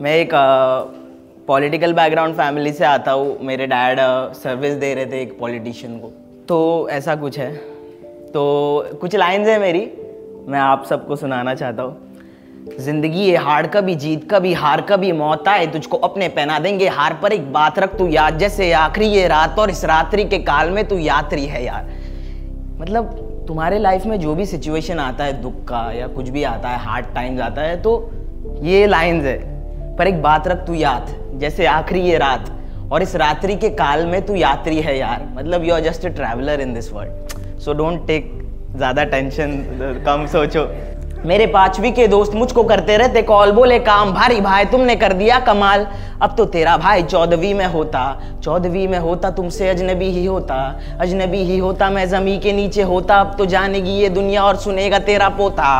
मैं एक political background family से आता हूँ। मेरे डैड सर्विस दे रहे थे एक पॉलिटिशियन को। तो ऐसा कुछ है। तो कुछ लाइंस है मेरी। मैं आप सबको सुनाना चाहता हूँ। ज़िंदगी हार कभी जीत कभी हार कभी मौत आए, तुझको अपने पहना देंगे हार पर एक बात रख तू याद। जैसे आखिरी ये रात और इस रात्रि के काल में तू यात्री है यार। मतलब तुम्हारे लाइफ में जो भी सिचुएशन आता है, दुख का या कुछ भी आता है हार्ड टाइम्स आता है तो ये लाइंस है। पर एक बात रख तू याद, जैसे आखिरी ये रात, और इस रात्रि के काल में तू यात्री है यार। मतलब you are just a traveller in this world so don't take ज़्यादा टेंशन कम सोचो। मेरे पांचवी के दोस्त मुझको करते रहते कॉल बोले, काम, भारी भाई, तुमने कर दिया कमाल। अब तो तेरा भाई चौदहवीं में होता, चौदहवीं में होता तुमसे अजनबी ही होता, अजनबी ही होता, मैं जमी के नीचे होता, अब तो जानेगी ये दुनिया और सुनेगा तेरा पोता।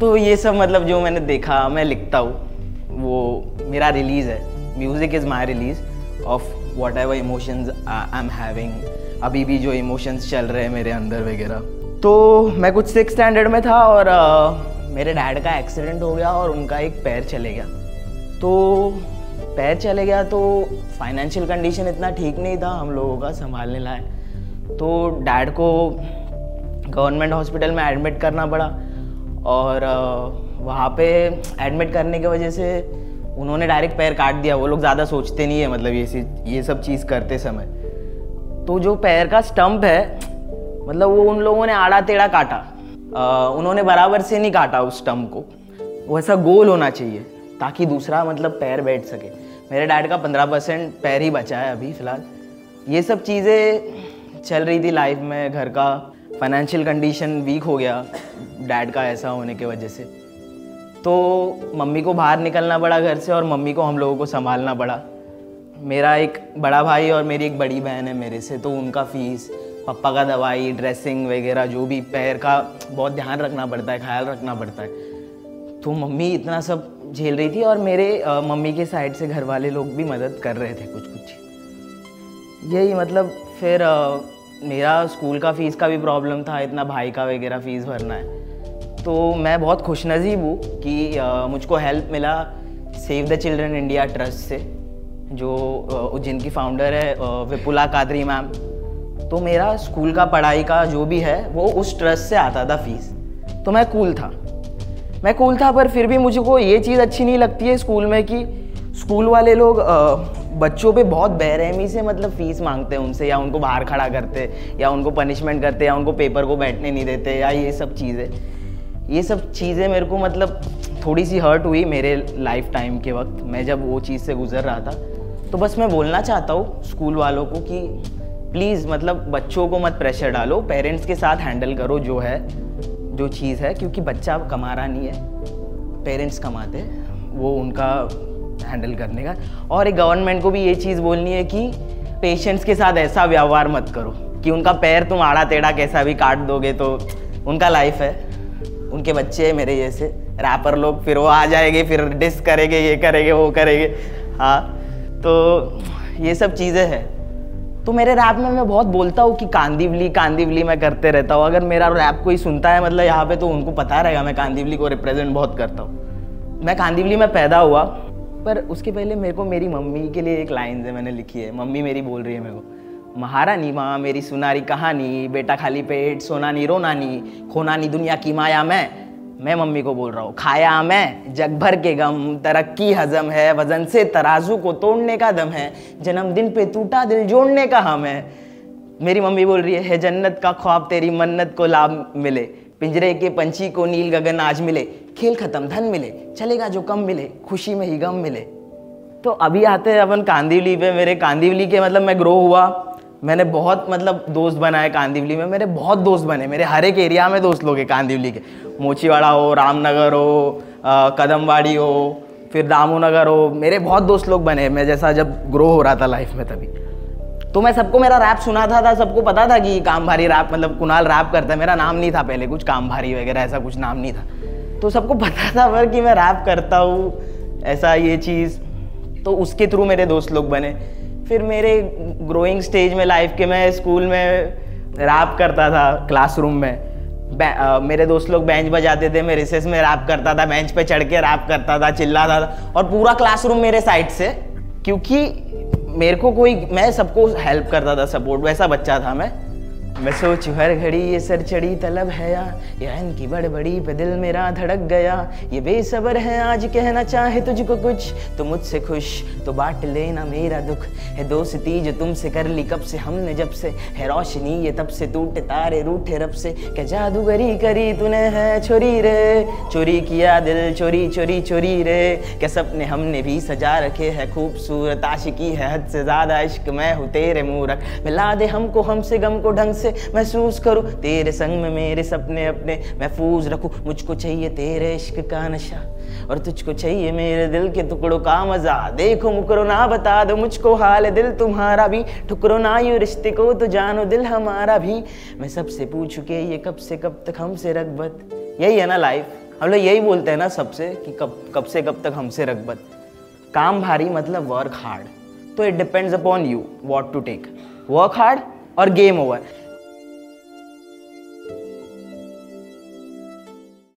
तो ये सब मतलब जो मैंने देखा, मैं लिखता हूँ। वो मेरा रिलीज़ है. Music is my release of whatever emotions I am having अभी भी जो इमोशंस चल रहे हैं मेरे अंदर वगैरह. तो मैं कुछ सिक्स स्टैंडर्ड में था और uh, मेरे डैड का एक्सीडेंट हो गया और उनका एक पैर चले गया. तो पैर चले गया तो फाइनेंशियल कंडीशन इतना ठीक नहीं था हम लोगों का संभालने लायक. तो डैड को गवर्नमेंट हॉस्पिटल में एडमिट करना पड़ा. और वहाँ पे एडमिट करने की वजह से उन्होंने डायरेक्ट पैर काट दिया। वो लोग ज़्यादा सोचते नहीं है मतलब ये ये सब चीज़ करते समय। तो जो पैर का स्टम्प है मतलब वो उन लोगों ने आड़ा टेढ़ा काटा। आ, उन्होंने बराबर से नहीं काटा उस स्टम्प को। वो ऐसा गोल होना चाहिए ताकि दूसरा मतलब पैर बैठ सके। मेरे डैड का पंद्रह परसेंट पैर ही बचा है अभी फ़िलहाल। ये सब चीज़ें चल रही थी लाइफ में घर का। फाइनेंशियल कंडीशन वीक हो गया डैड का ऐसा होने की वजह से। तो मम्मी को बाहर निकलना पड़ा घर से और मम्मी को हम लोगों को संभालना पड़ा। मेरा एक बड़ा भाई और मेरी एक बड़ी बहन है मेरे से तो उनका फ़ीस पापा का दवाई ड्रेसिंग वगैरह, जो भी पैर का बहुत ध्यान रखना पड़ता है, ख्याल रखना पड़ता है। तो मम्मी इतना सब झेल रही थी और मेरे मम्मी के साइड से घर वाले लोग भी मदद कर रहे थे कुछ कुछ यही मतलब फिर मेरा स्कूल का फ़ीस का भी प्रॉब्लम था, इतना भाई का वगैरह फ़ीस भरना है। तो मैं बहुत खुश नसीब हूँ कि मुझको हेल्प मिला Save the Children India Trust से, जो जिनकी फाउंडर है विपुला कादरी मैम तो मेरा स्कूल का पढ़ाई का जो भी है, वो उस ट्रस्ट से आता था फ़ीस तो मैं कूल था। मैं कूल था, पर फिर भी मुझे को ये चीज़ अच्छी नहीं लगती है स्कूल में कि स्कूल वाले लोग बच्चों पे बहुत बेरहमी से मतलब फ़ीस मांगते हैं उनसे, या उनको बाहर खड़ा करते, या उनको पनिशमेंट करते, या उनको पेपर को बैठने नहीं देते, या ये सब चीज़ें। ये सब चीज़ें मेरे को मतलब थोड़ी सी हर्ट हुई मेरे लाइफ टाइम के वक्त। मैं जब वो चीज़ से गुज़र रहा था तो बस मैं बोलना चाहता हूँ स्कूल वालों को कि प्लीज़ मतलब बच्चों को मत प्रेशर डालो पेरेंट्स के साथ हैंडल करो जो है, जो चीज़ है, क्योंकि बच्चा कमा रहा नहीं है पेरेंट्स कमाते वो उनका हैंडल करने का। और एक गवर्नमेंट को भी ये चीज़ बोलनी है कि पेशेंट्स के साथ ऐसा व्यवहार मत करो कि उनका पैर तुम आड़ा टेढ़ा कैसा भी काट दोगे तो उनका लाइफ है। उनके बच्चे हैं मेरे जैसे। रैपर लोग फिर वो आ जाएँगे, फिर डिस करेंगे, ये करेंगे, वो करेंगे। हाँ तो ये सब चीज़ें हैं। तो मेरे रैप में मैं बहुत बोलता हूँ कि कांदीवली कांदीवली मैं करते रहता हूँ। अगर मेरा रैप कोई सुनता है मतलब यहाँ पे तो उनको पता रहेगा, मैं कांदीवली को रिप्रेजेंट बहुत करता हूँ। मैं कांदीवली में पैदा हुआ। पर उसके पहले मेरे को मेरी मम्मी के लिए एक लाइन है, मैंने लिखी है। मम्मी मेरी बोल रही है मेरे को, महारानी, माँ मेरी सुनारी कहानी, बेटा खाली पेट सोना नी रोना नी खोना नी दुनिया की माया मैं। मैं मम्मी को बोल रहा हूँ, खाया मैं, जग भर के गम, तरक्की हजम है, वज़न से तराजू को तोड़ने का दम है, जन्मदिन पे टूटा दिल जोड़ने का हम है। मेरी मम्मी बोल रही है जन्नत का ख्वाब, तेरी मन्नत को लाभ मिले। पिंजरे के पंछी को नील गगन आज मिले। खेल खत्म, धन मिले। चलेगा जो कम मिले, खुशी में ही गम मिले। तो अभी आते हैं अपन कांदीवली पे। मेरे कांदीवली के मतलब मैं ग्रो हुआ। मैंने बहुत मतलब दोस्त बनाए कांदिवली में। मेरे बहुत दोस्त बने। मेरे हर एक एरिया में दोस्त लोग हैं कांदिवली के। मोचीवाड़ा हो, रामनगर हो कदमवाड़ी हो, फिर दामू नगर हो। मेरे बहुत दोस्त लोग बने मैं जैसा जब ग्रो हो रहा था लाइफ में तभी। तो मैं सबको मेरा रैप सुना था था सबको पता था कि काम भारी रैप मतलब कुणाल रैप करता है। मेरा नाम नहीं था पहले कुछ काम भारी वगैरह ऐसा कुछ नाम नहीं था। तो सबको पता था पर कि मैं रैप करता हूँ ऐसा ये चीज़। तो उसके थ्रू मेरे दोस्त लोग बने। फिर मेरे ग्रोइंग स्टेज में लाइफ के मैं स्कूल में रैप करता था क्लासरूम में। अ, मेरे दोस्त लोग बेंच बजाते थे मैं रिसेस में रैप करता था बेंच पे चढ़ के रैप करता था चिल्लाता था। और पूरा क्लासरूम मेरे साइड से क्योंकि मेरे को कोई मैं सबको हेल्प करता था सपोर्ट वैसा बच्चा था मैं। मैं सोचूं, हर घड़ी ये सर चढ़ी तलब है या? या इनकी बड़बड़ी पे दिल मेरा धड़क गया? ये बेसबर है आज कहना चाहे तुझको कुछ। तो मुझसे खुश तो बांट लेना मेरा दुख। है दोस्ती जो तुमसे कर ली कब से हमने जब से? है रोशनी ये तब से टूटे तारे रूठे रब से? क्या जादूगरी करी तूने है छोरी रे? चोरी किया दिल, चोरी चोरी चोरी रे। क्या सपने हमने भी सजा रखे है? खूबसूरत आशिकी है हद से ज़्यादा इश्क, मैं हूँ तेरे मूरख। मिला दे हमको हमसे गम को ढंग से महसूस करूँ। तेरे संग में मेरे सपने अपने महफूज रखूँ। मुझको चाहिए तेरे इश्क का नशा, और तुझको चाहिए मेरे दिल के टुकड़ों का मज़ा। देखो मुकरो ना, बता दो मुझको हाल दिल तुम्हारा भी। ठुकरो ना, यू रिश्ते को तो जानो दिल हमारा भी। मैं सबसे पूछूँ कि ये कब से कब तक हमसे रगबत? यही है ना लाइफ हम लोग यही बोलते हैं ना सबसे कि कब कब से कब तक हमसे रगबत। काम भारी मतलब वर्क हार्ड तो it depends upon you what to take work hard और गेम ओवर